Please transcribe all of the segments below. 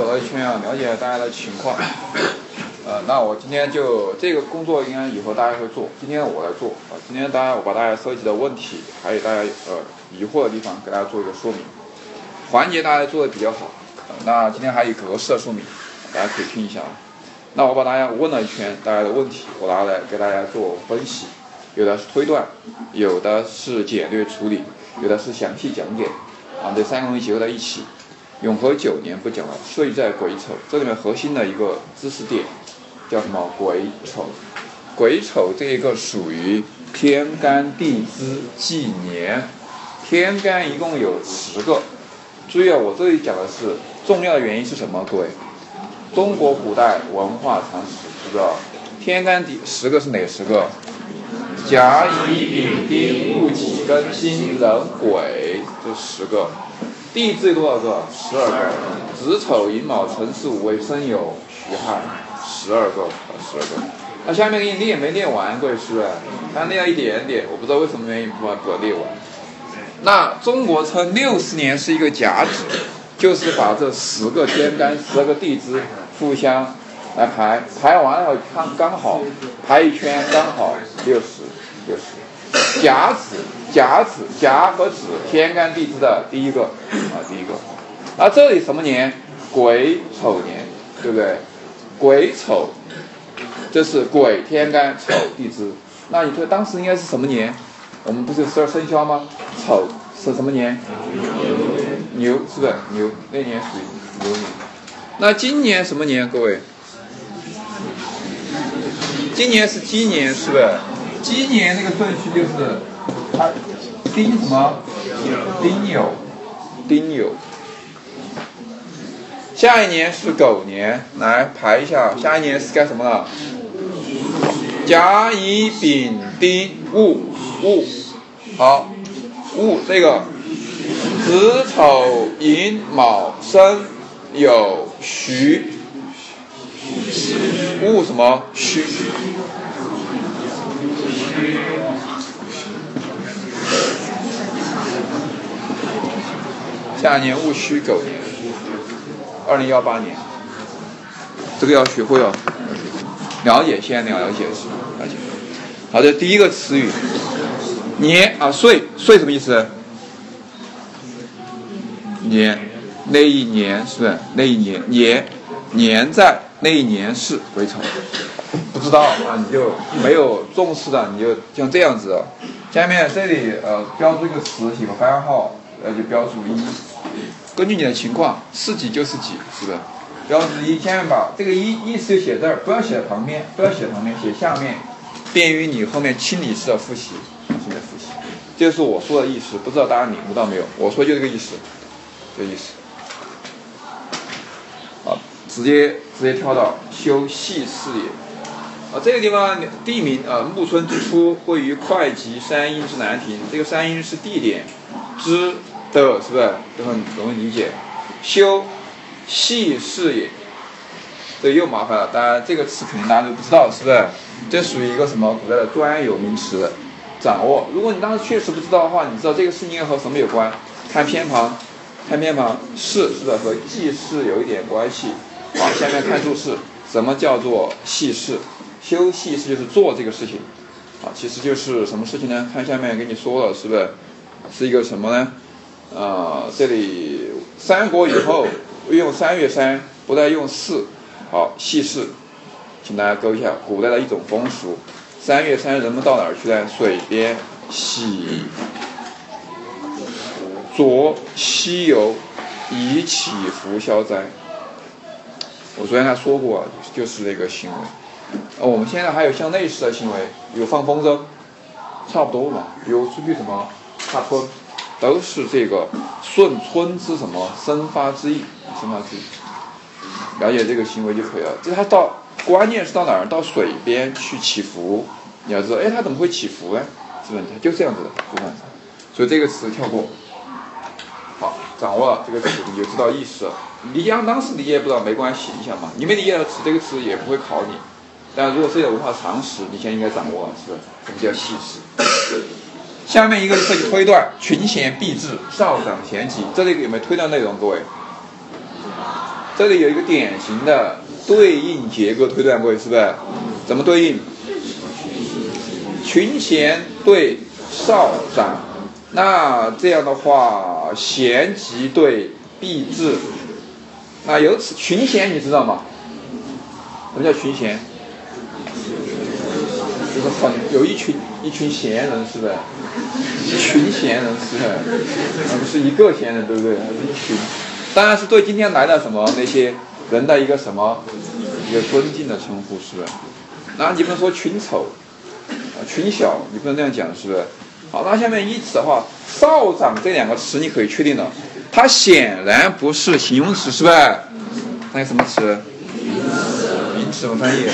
走了一圈啊，了解大家的情况。呃，那我今天就这个工作应该以后大家会做，今天我来做啊。今天大家我把大家收集的问题，还有大家呃疑惑的地方，给大家做一个说明。环节大家做的比较好，那今天还有格式的说明，大家可以听一下。那我把大家问了一圈大家的问题，我拿来给大家做分析，有的是推断，有的是简略处理，有的是详细讲解啊。这三个东西结合在一起。永和九年不讲了，岁在癸丑，这里面核心的一个知识点叫什么？癸丑，癸丑这一个属于天干地支纪年，天干一共有十个。注意啊，我这里讲的是重要的原因是什么？各位，中国古代文化常识知道，天干地十个是哪十个？甲乙丙丁戊己庚辛壬癸，这十个。地支有多少个？十二个。子丑寅卯辰巳午未申酉戌亥，十二个，十二个。那下面给你列没列完，各位是不是？刚练了一点点，我不知道为什么原因不把不列完。那中国称六十年是一个甲子，就是把这十个天干、十二个地支互相来排，排完了看刚好排一圈刚好六十，六十。甲子。甲子，甲和子，天干地支的第一个啊，第一个。那这里什么年？癸丑年，对不对？癸丑，这是癸天干丑地支。那你说当时应该是什么年？我们不是十二生肖吗？丑是什么年？牛，是不是牛？那年属于牛年。那今年什么年？各位？今年是鸡年，是不是？鸡年那个顺序就是。它丁什么？丁酉，丁酉。下一年是狗年，来排一下，下一年是干什么了？甲乙丙丁戊戊，好，戊这个子丑寅卯申酉戌，戊什么戌？下一年戊戌狗年，二零幺八年，这个要学会哦，了解先了解了解。好的，第一个词语，年啊岁岁什么意思？年那一年是不那一年年年在那一年是癸丑？不知道啊，你就没有重视的，你就像这样子。下面这里呃标注一个词，写个番号，呃就标注一。根据你的情况，是几就是几，是不是？标志一，千万把这个一意思就写这儿，不要写旁边，不要写旁边，写下面，便于你后面清理式的复习，后面复习。这就是我说的意思，不知道大家领悟到没有？我说就这个意思，这意思。好，直接直接跳到修细事业。啊，这个地方地名啊，木村之初，位于会稽山阴之南亭。这个山阴是地点，之。的是不是都很容易理解？修细事也，这又麻烦了。当然，这个词肯定大家都不知道，是不是？这属于一个什么古代的专有名词？掌握。如果你当时确实不知道的话，你知道这个事情应该和什么有关？看偏旁，看偏旁，事是的和记事有一点关系。好，下面看注释，什么叫做细事？修细事就是做这个事情。啊，其实就是什么事情呢？看下面给你说了，是不是？是一个什么呢？啊，这里三国以后用三月三，不再用四。好，细事，请大家勾一下，古代的一种风俗。三月三，人们到哪儿去呢？水边洗濯西游，以祈福消灾。我昨天还说过，就是那个行为。呃，我们现在还有像类似的行为，有放风筝，差不多嘛。有出去什么踏春。都是这个顺春之什么生发之意，生发之意，了解这个行为就可以了。这他到关键是到哪儿？到水边去祈福。你要知道，哎，他怎么会祈福呢？是不是？他就这样子的，不管所以这个词跳过。好，掌握了这个词，你就知道意思了。你讲当时理解不知道没关系，你想嘛，你没理解到词，这个词也不会考你。但如果是有文化常识，你现在应该掌握了，是不是？什么叫细致？下面一个是推断，群贤毕至，少长咸集，这里有没有推断内容？各位，这里有一个典型的对应结构推断，各位是不是？怎么对应？群贤对少长，那这样的话，贤集对必至。那由此群贤你知道吗？什么叫群贤？就是很有一群一群贤人，是不是？一群贤人是不是？而不是一个贤人，对不对？而是一群。当然是对今天来的什么那些人的一个什么一个尊敬的称呼，是不是？那你不能说群丑啊，群小，你不能这样讲，是不是？好，那下面依此的话，少长这两个词你可以确定了，它显然不是形容词，是不是？那有什么词？名词，我翻译。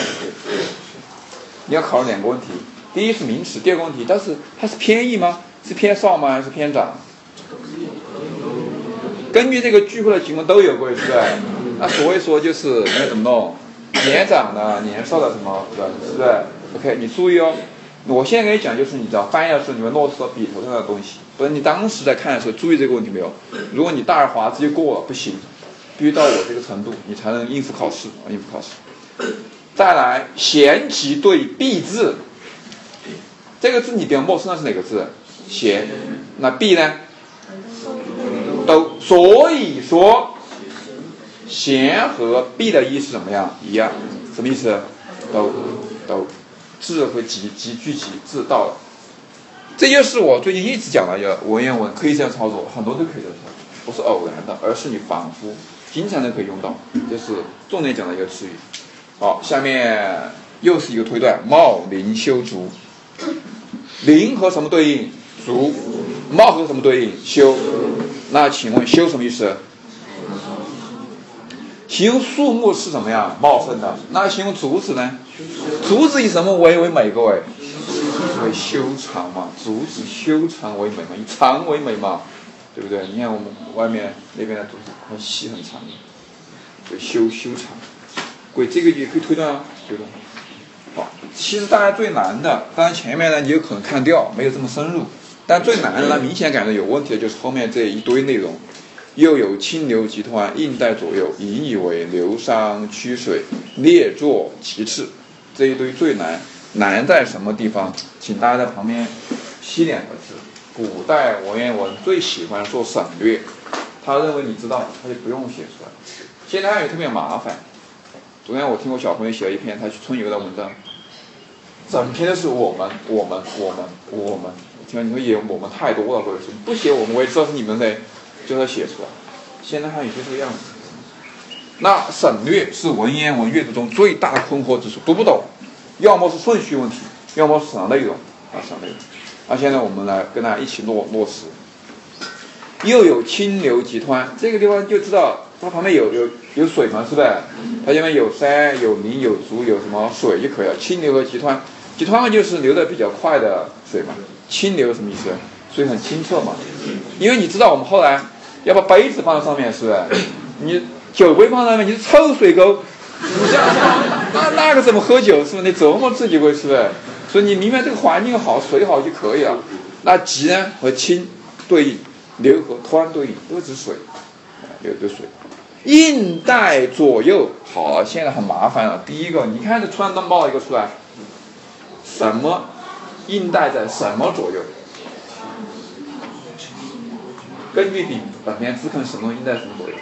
你要考虑两个问题，第一是名词，第二个问题，但是它是偏义吗？是偏少吗？还是偏长？根据这个聚会的情况都有过，是不是？那所以说就是应该怎么弄？年长的、年少的什么，对？是不是？OK，你注意哦。我现在跟你讲，就是你知道翻译的时候，你们落实到笔头上的东西。不是你当时在看的时候注意这个问题没有？如果你大而化之就过了，不行，必须到我这个程度，你才能应付考试啊，应付考试。再来，贤其对必字，这个字你比较陌生的是哪个字？贤，那 B 呢？都，所以说，贤和 B 的意思怎么样？一样，什么意思？都，都，字和集集聚集字到了，这就是我最近一直讲的，要文言文可以这样操作，很多都可以这样操作，不是偶然的，而是你反复经常都可以用到，这是重点讲的一个词语。好，下面又是一个推断，茂林修竹，林和什么对应？竹，茂和什么对应？修。那请问修什么意思？形容树木是怎么样茂盛的？那形容竹子呢？竹子以什么为为美？各位，为修长嘛，竹子修长为美嘛，以长为美嘛，对不对？你看我们外面那边的竹子很细很长，的，所以修修长。鬼这个也可以推断啊，对吧？好，其实大家最难的，当然前面呢你有可能看掉，没有这么深入。但最难的、明显感觉有问题的就是后面这一堆内容，又有清流集团应带左右，引以为流觞曲水，列作其次，这一堆最难。难在什么地方？请大家在旁边批两个字。古代文言文最喜欢做省略，他认为你知道，他就不用写出来。现在汉语特别麻烦。昨天我听我小朋友写了一篇他去春游的文章，整篇都是我们我们我们我们，听你说也我们太多了，或者是不写我们我也知道是你们的，就要写出来。现在汉语就这个样子。那省略是文言文阅读中最大的困惑之处，读不懂，要么是顺序问题，要么是什么内容啊什么内容。那现在我们来跟大家一起落落实。又有清流集湍，这个地方就知道它旁边有有有水嘛，是不是？它下面有山、有林、有竹、有什么水就可以了。清流和集湍，集湍就是流的比较快的水嘛。清流什么意思？水很清澈嘛。因为你知道我们后来要把杯子放在上面，是不是？你酒杯放在上面，你是臭水沟，那那个怎么喝酒？是不是？你折磨自己会是不是？所以你明白这个环境好，水好就可以了。那集呢和清对应。流和湍对应都是水，流的水，应带左右。好，现在很麻烦了。第一个，你看这突然能冒一个出来，什么应带在什么左右？根据本本篇自看什么应带什么左右？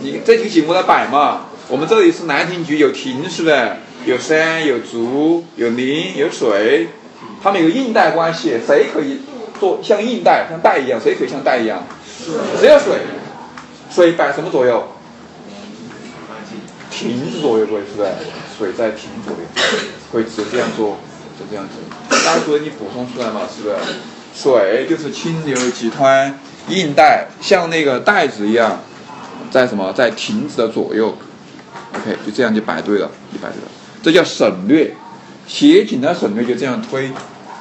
你这题题目来摆嘛？我们这里是兰亭集，有亭是不是？有山，有竹，有林，有水，它们有应带关系，谁可以？做像硬带，像带一样，谁可以像带一样？只有水，水摆什么左右？亭子左右，各位是不是？水在亭左右，可以直接这样做，就这样子。大家觉得你补充出来嘛？是不是？水就是清流集湍，硬带像那个带子一样，在什么？在亭子的左右。OK，就这样就摆对了，就摆对了。这叫省略，写景的省略就这样推。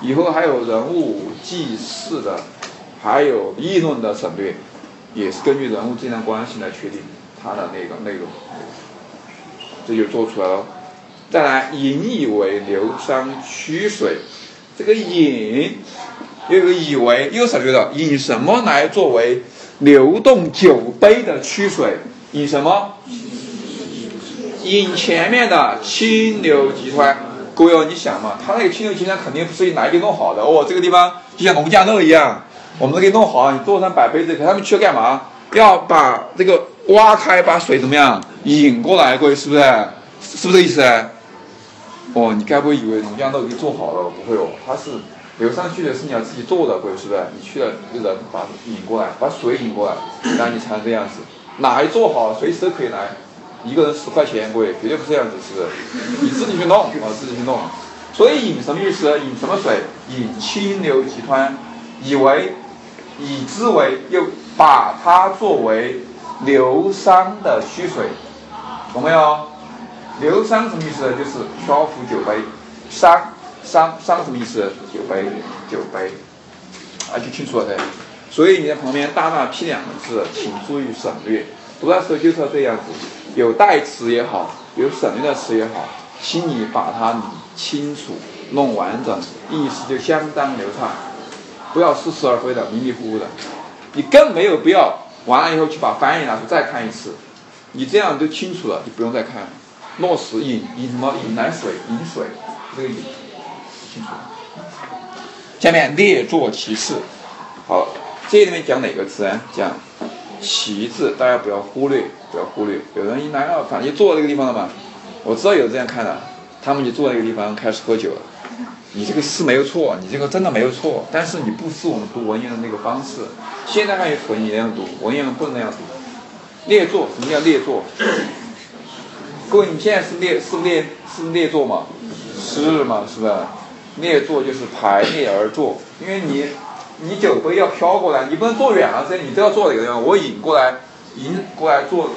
以后还有人物记事的，还有议论的省略，也是根据人物之间关系来确定它的那个内容，这就做出来了。再来，引以为流觞曲水，这个引又有以为又省略了，引什么来作为流动酒杯的曲水引什么？引前面的清流集团。各位，你想嘛，他那个清流集团肯定不是拿一个弄好的哦，这个地方就像农家乐一样，我们都给弄好，你做成摆杯子，可他们去干嘛？要把这个挖开，把水怎么样引过来？各位是不是？是不是这意思？哦，你该不会以为农家乐给做好了？不会哦，它是流上去的是你要自己做的，各位是不是？你去了一个人把引过来，把水引过来，然后你才能这样子。哪一做好，随时都可以来，一个人十块钱，各位绝对不是这样子，是不是？你自己去弄，啊，自己去弄。所以引什么意思？引什么水？引清流集团，以为以之为，又把它作为流觞的虚水，懂没有？流觞什么意思呢？就是漂浮酒杯，觞觞觞什么意思？酒杯，酒杯，啊，就清楚了噻。所以你在旁边大大批两个字，请注意省略。读的时候就是要这样子，有代词也好，有省略的词也好，请你把它理清楚、弄完整，意思就相当流畅。不要似是而非的、迷迷糊糊的。你更没有必要完了以后去把翻译拿出再看一次。你这样就清楚了，就不用再看了。落实引引什么？引来水，引水，这个引清楚。下面列坐其次。好，这里面讲哪个字啊？讲其字，大家不要忽略，不要忽略。有人一来啊，反正就坐这个地方了嘛。我知道有这样看的，他们就坐那个地方开始喝酒了。你这个是没有错，你这个真的没有错，但是你不是我们读文言的那个方式。现在还有文言那样读，文言不能那样读。列坐，什么叫列坐？各位，你现在是列是列是列坐吗？是吗？是不是？列坐就是排列而坐，因为你你酒杯要飘过来，你不能坐远了，所以你都要坐哪个地方？我引过来，引过来坐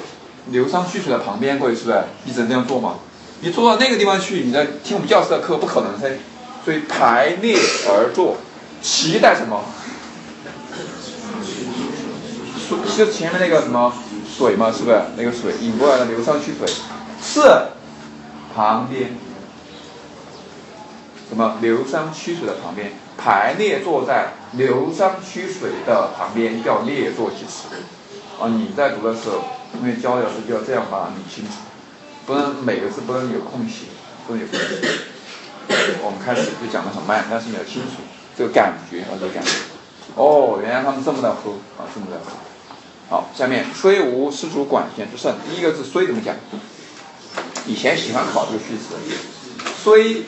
流觞蓄水的旁边，各位是不是？你只能这样做吗？你坐到那个地方去，你在听我们教室的课，不可能噻。所以排列而坐，期待什么？水就前面那个什么水嘛，是不是？那个水引过来的流觞蓄水。是旁边，什么流觞曲水的旁边，排列坐在流觞曲水的旁边叫列坐其次。啊，你在读的时候，因为教的时候就要这样把它理清楚，不能每个字不能有空隙，不能有空隙。我们开始就讲的很慢，但是你要清楚这个感觉啊，这个感觉。哦，原来他们这么在喝啊，这么在喝。好，下面虽无丝竹管弦之盛，第一个字虽怎么讲？以前喜欢考这个句子，虽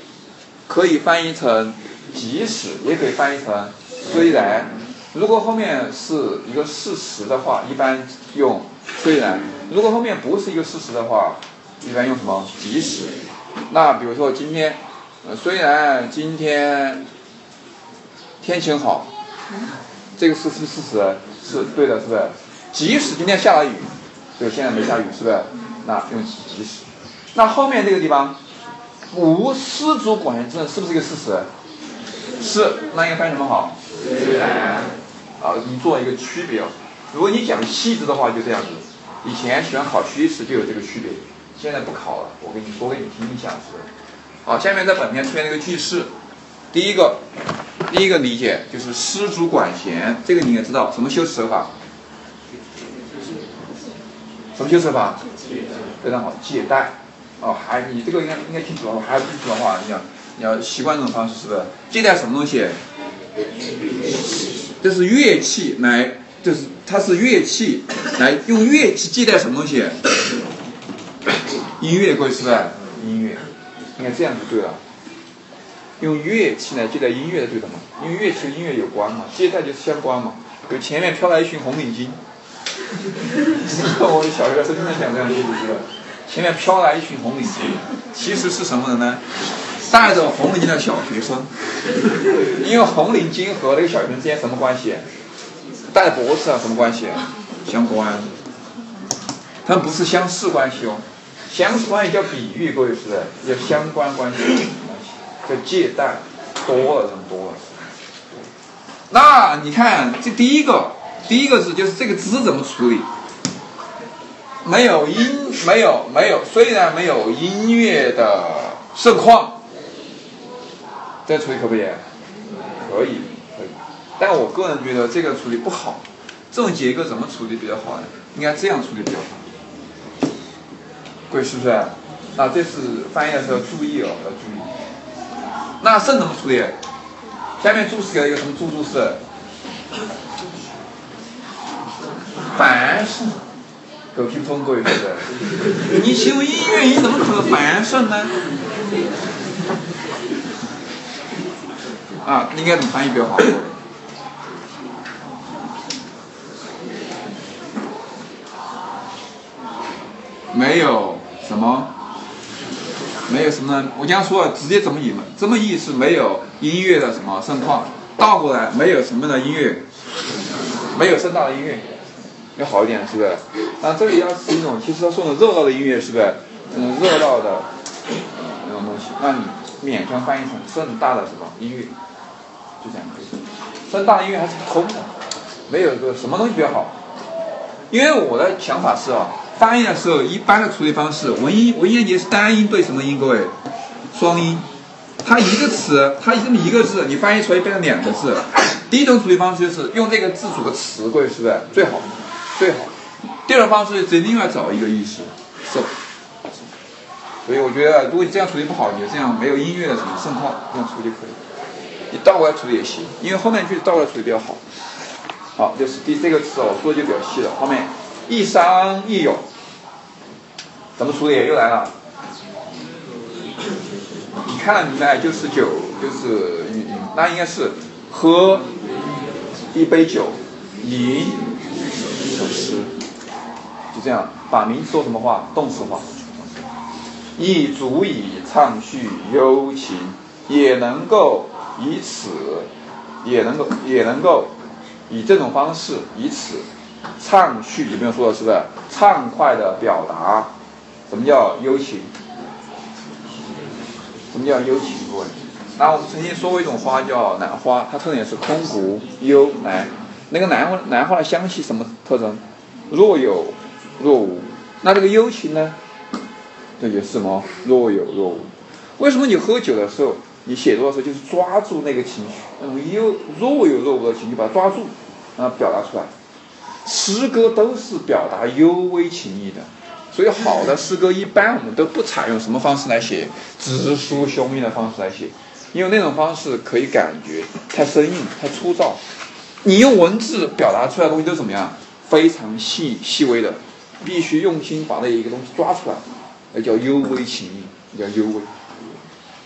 可以翻译成即使，也可以翻译成虽然。如果后面是一个事实的话，一般用虽然；如果后面不是一个事实的话，一般用什么？即使。那比如说今天，虽然今天天晴好，这个是是事实，是对的，是不是？即使今天下了雨，就现在没下雨，是不是？那用即使。那后面这个地方，无丝竹管弦之，是不是一个事实？是，那应该翻译什么好？啊，你做一个区别。如果你讲细致的话，就这样子。以前喜欢考虚词，就有这个区别。现在不考了，我跟你说给你听一下是。好，下面在本篇出现这个句式，第一个，第一个理解就是丝竹管弦，这个你也知道，什么修辞法？什么修辞法？非常好，借代。哦，还你这个应该应该清楚了，还不清楚的话，你要你要习惯这种方式，是不是？借代什么东西？这是乐器来，就是它是乐器来用乐器借代什么东西？音乐，各位是不是？音乐，应该这样就对了。用乐器来借代音乐的对的嘛？因为乐器和音乐有关嘛，借代就是相关嘛。比如前面飘来一群红领巾，我小学的时候经常讲这样的故事，是吧？前面飘来一群红领巾，其实是什么人呢？戴着红领巾的小学生。因为红领巾和那个小学生之间什么关系？戴在脖子上什么关系？相关。他们不是相似关系哦，相似关系叫比喻，各位是不是？叫相关关系，叫借贷，多了，很多了。那你看这第一个，第一个字就是这个之怎么处理？没有音，没有没有，虽然没有音乐的盛况，这处理可不可以？可以，可以。但我个人觉得这个处理不好。这种结构怎么处理比较好呢？应该这样处理比较好。各位是不是？那这是翻译的时候注意哦，要注意。那肾怎么处理？下面注释给了一个什么注注释？凡是，狗屁不通，各位是不是？你请问音乐你怎么可能凡肾呢？啊，应该怎么翻译比较好？没有什么，没有什么呢？我刚说了，直接怎么译嘛？这么译是没有音乐的什么盛况，倒过来没有什么的音乐，没有盛大的音乐，要好一点是不是？那这里要是一种，其实他说的热闹的音乐是不是？嗯，热闹的那种东西，那你勉强翻译成盛大的什么音乐，就这样可以。盛大的音乐还是空的，没有个什么东西比较好。因为我的想法是啊。翻译的时候，一般的处理方式，文音文言节是单音对什么音？各位，双音。它一个词，它这么一个字，你翻译出来变成两个字。第一种处理方式就是用这个字组的词，各位是不是最好？最好。第二种方式是另外找一个意思，是。所以我觉得，如果你这样处理不好，你就这样没有音乐的什么盛况，这样处理可以。你倒过来处理也行，因为后面句倒过来处理比较好。好，就是第这个词哦，说的就比较细了，后面。一伤一有，怎么处理？又来了。你看了明白？就是酒，就是那应该是喝一杯酒，饮首诗，就这样把名说什么话？动词化，亦足以畅叙幽情，也能够以此，也能够，也能够以这种方式，以此。畅叙有没有说的是不是畅快的表达？什么叫幽情？什么叫幽情？各位，那我们曾经说过一种花叫兰花，它特点是空谷幽兰。那个兰花兰花的香气什么特征？若有若无。那这个幽情呢？这也是什么？若有若无。为什么你喝酒的时候，你写作的时候就是抓住那个情绪，那种幽若有若无的情绪，把它抓住，让它表达出来。诗歌都是表达幽微情意的，所以好的诗歌一般我们都不采用什么方式来写，直抒胸臆的方式来写，因为那种方式可以感觉太生硬、太粗糙。你用文字表达出来的东西都怎么样？非常细细微的，必须用心把那一个东西抓出来，那叫幽微情意，叫幽微。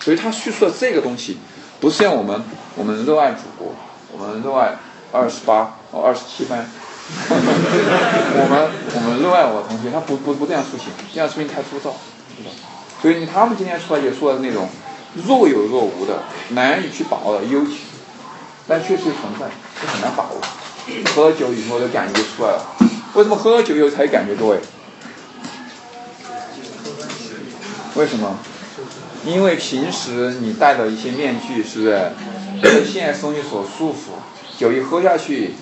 所以他叙述的这个东西，不是像我们我们热爱祖国，我们热爱二十八哦二十七班。我们我们热爱我的同学，他不不不这样出行，这样出行太粗糙，所以他们今天出来也说的那种若有若无的、难以去把握的幽情，但确实存在，是很难把握。喝了酒以后的感觉就出来了。为什么喝了酒以后才有感觉？各位？为什么？因为平时你戴的一些面具，是不是被现实东西所束缚？酒一喝下去。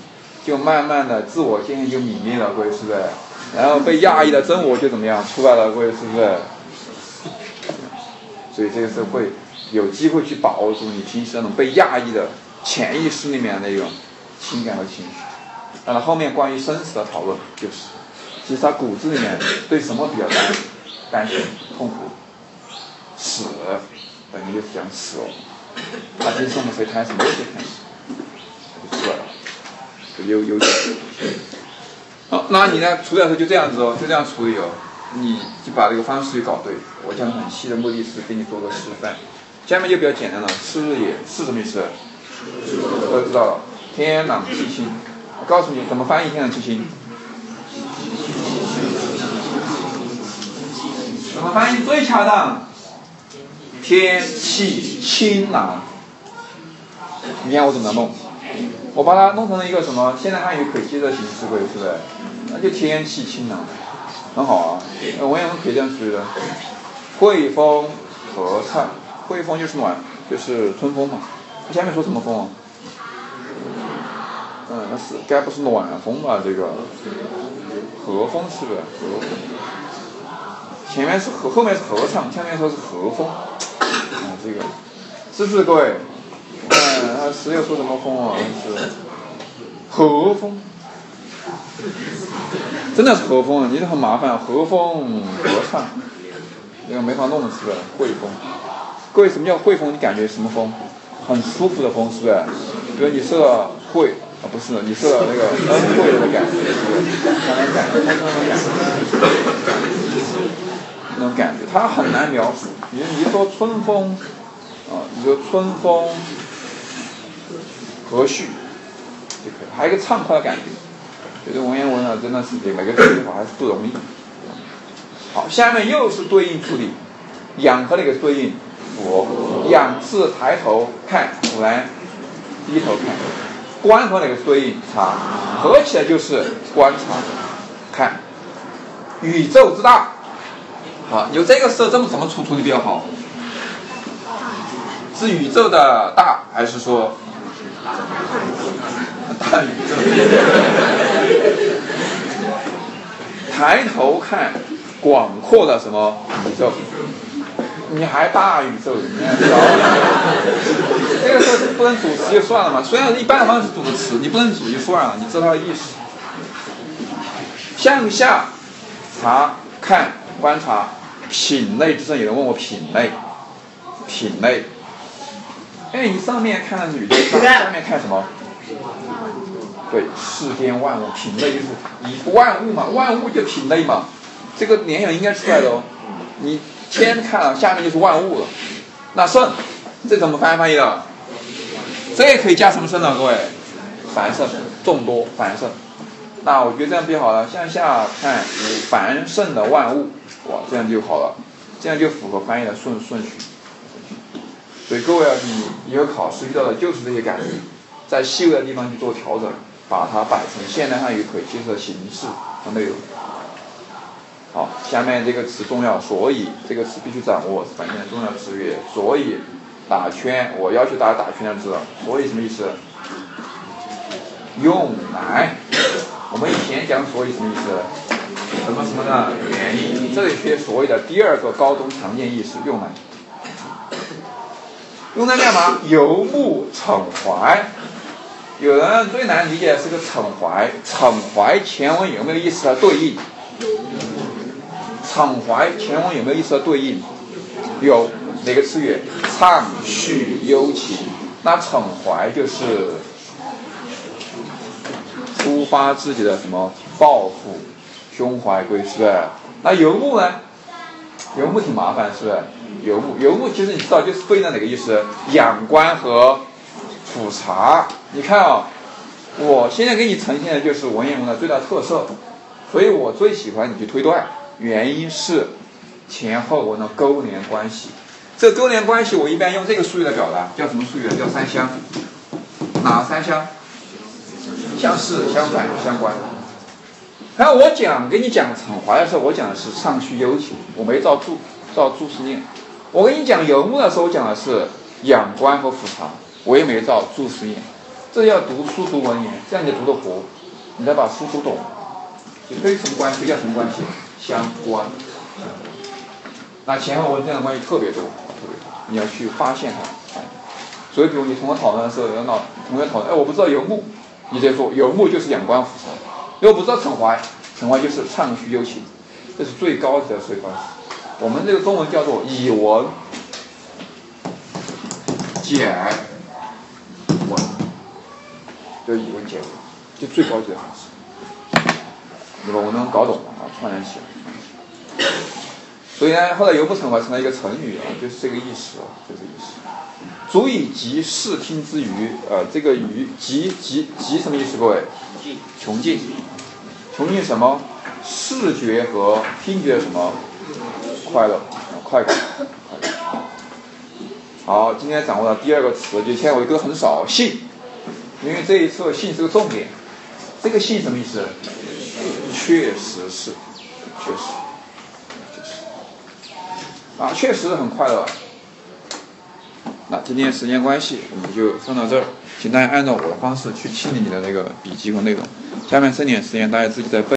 就慢慢的自我界限就泯灭了，各位是不是？然后被压抑的真我就怎么样出来了，各位是不是？所以这个是会有机会去把握住你平时那种被压抑的潜意识里面的那种情感和情绪。那么后面关于生死的讨论就是，其实他骨子里面对什么比较担担心痛苦？死，等于就是讲死哦。他其实我们谁开始没有谁开始，就出来了。有有好，那你呢？处理的时候就这样子哦，就这样处理哦。你就把这个方式就搞对。我讲的很细的目的是给你做个示范。下面就比较简单了，视野是什么意思？都知道了。天朗气清。我告诉你怎么翻译天朗气清。怎么翻译最恰当？天气清朗。你看我怎么弄？我把它弄成了一个什么现代汉语可以接的形式，各位是不是？那就天气清朗，很好啊。文言文可以这样处理的。惠风和畅，惠风就是暖，就是春风嘛。下面说什么风？嗯，那是该不是暖风吧？这个和风是不是？和风。前面是和，后面是合唱，下面说是和风。啊，这个是不是各位？嗯，他诗又说什么风啊？是和风，真的是和风，你这很麻烦，和风合唱，那个没法弄是不是？汇风，各位什么叫汇风？你感觉什么风？很舒服的风是不是？比如你设会啊，不是，你设那个恩惠的感觉，才能感觉，才能感觉，那种感觉，它很难描述。你你说春风，啊，你说春风和煦就可以，还有一个畅快的感觉。觉得文言文啊，真的是每个字好还是不容易。好，下面又是对应处理，仰和那个对应？我。仰视抬头看，俯来低头看。观和哪个对应？察。合起来就是观察看。宇宙之大。好，有这个时候这么怎么处处理比较好？是宇宙的大，还是说大宇宙？抬头看广阔的什么宇宙？你还大宇宙？这个时候不能组词就算了嘛。虽然一般的方式组个词，你不能组就算了，你知道它的意思。向下查看观察。品类之上有人问我品类，品类，哎，你上面看女的，下面看什么？对，世间万物品类就是以万物嘛，万物就品类嘛，这个联想应该出来的哦。你天看了，下面就是万物了。那圣，这怎么翻翻译的？这也可以加什么圣呢？各位，繁盛，众多，繁盛。那我觉得这样比较好了，向下看繁盛的万物。哇，这样就好了，这样就符合翻译的顺顺序。所以各位啊，你以后考试遇到的就是这些感觉，在细微的地方去做调整，把它摆成现代汉语可以接受的形式和内容。好，下面这个词重要，所以这个词必须掌握，是本篇的重要词语。所以打圈，我要求大家打圈的字，所以什么意思？用来，我们以前讲所以什么意思？什么什么的原因？这里缺所谓的第二个高中常见意思，用来用来干嘛？游目骋怀。有人最难理解的是个骋怀，骋怀前文有没有意思的对应？骋怀前文有没有意思的对应？有哪个词语？畅叙幽情。那骋怀就是抒发自己的什么抱负？胸怀归是不是？那游牧呢？游牧挺麻烦，是不是？游牧，游牧其实你知道就是对应的哪个意思？仰观和俯察。你看啊，我现在给你呈现的就是文言文的最大特色，所以我最喜欢你去推断，原因是前后文的勾连关系。这勾连关系我一般用这个术语来表达，叫什么术语？叫三相。哪三相？相似、相反、相关。然后我讲给你讲惩罚的时候，我讲的是上叙幽情，我没照注照注释念。我跟你讲游牧的时候，我讲的是仰观和俯察，我也没照注释念。这要读书读文言，这样你读得活，你再把书读懂。就推什么关系？叫什么关系？相关。那前后文这样的关系特别多，特别多，你要去发现它。所以，比如你同学讨论的时候，有老同学讨论，哎，我不知道游牧，你再说游牧就是仰观俯察。如果不知道陈怀，陈怀就是畅叙幽情，这是最高级的说方式。我们这个中文叫做以文解文，就以文解文，就最高级的方式。对吧？我能搞懂吗，串联起来。所以呢，后来由不成怀成了一个成语啊，就是这个意思，就这个意思。足以及视听之娱，呃，这个娱及及及什么意思？各位？穷尽，穷尽什么？视觉和听觉什么？快乐，快感。好，今天掌握了第二个词，就现在我一个很少，信。因为这一次信是个重点。这个信什么意思？确实是，确实，确实。啊，确实很快乐。那今天时间关系，我们就上到这儿，请大家按照我的方式去清理你的那个笔记和内容。下面剩点时间，大家自己再背。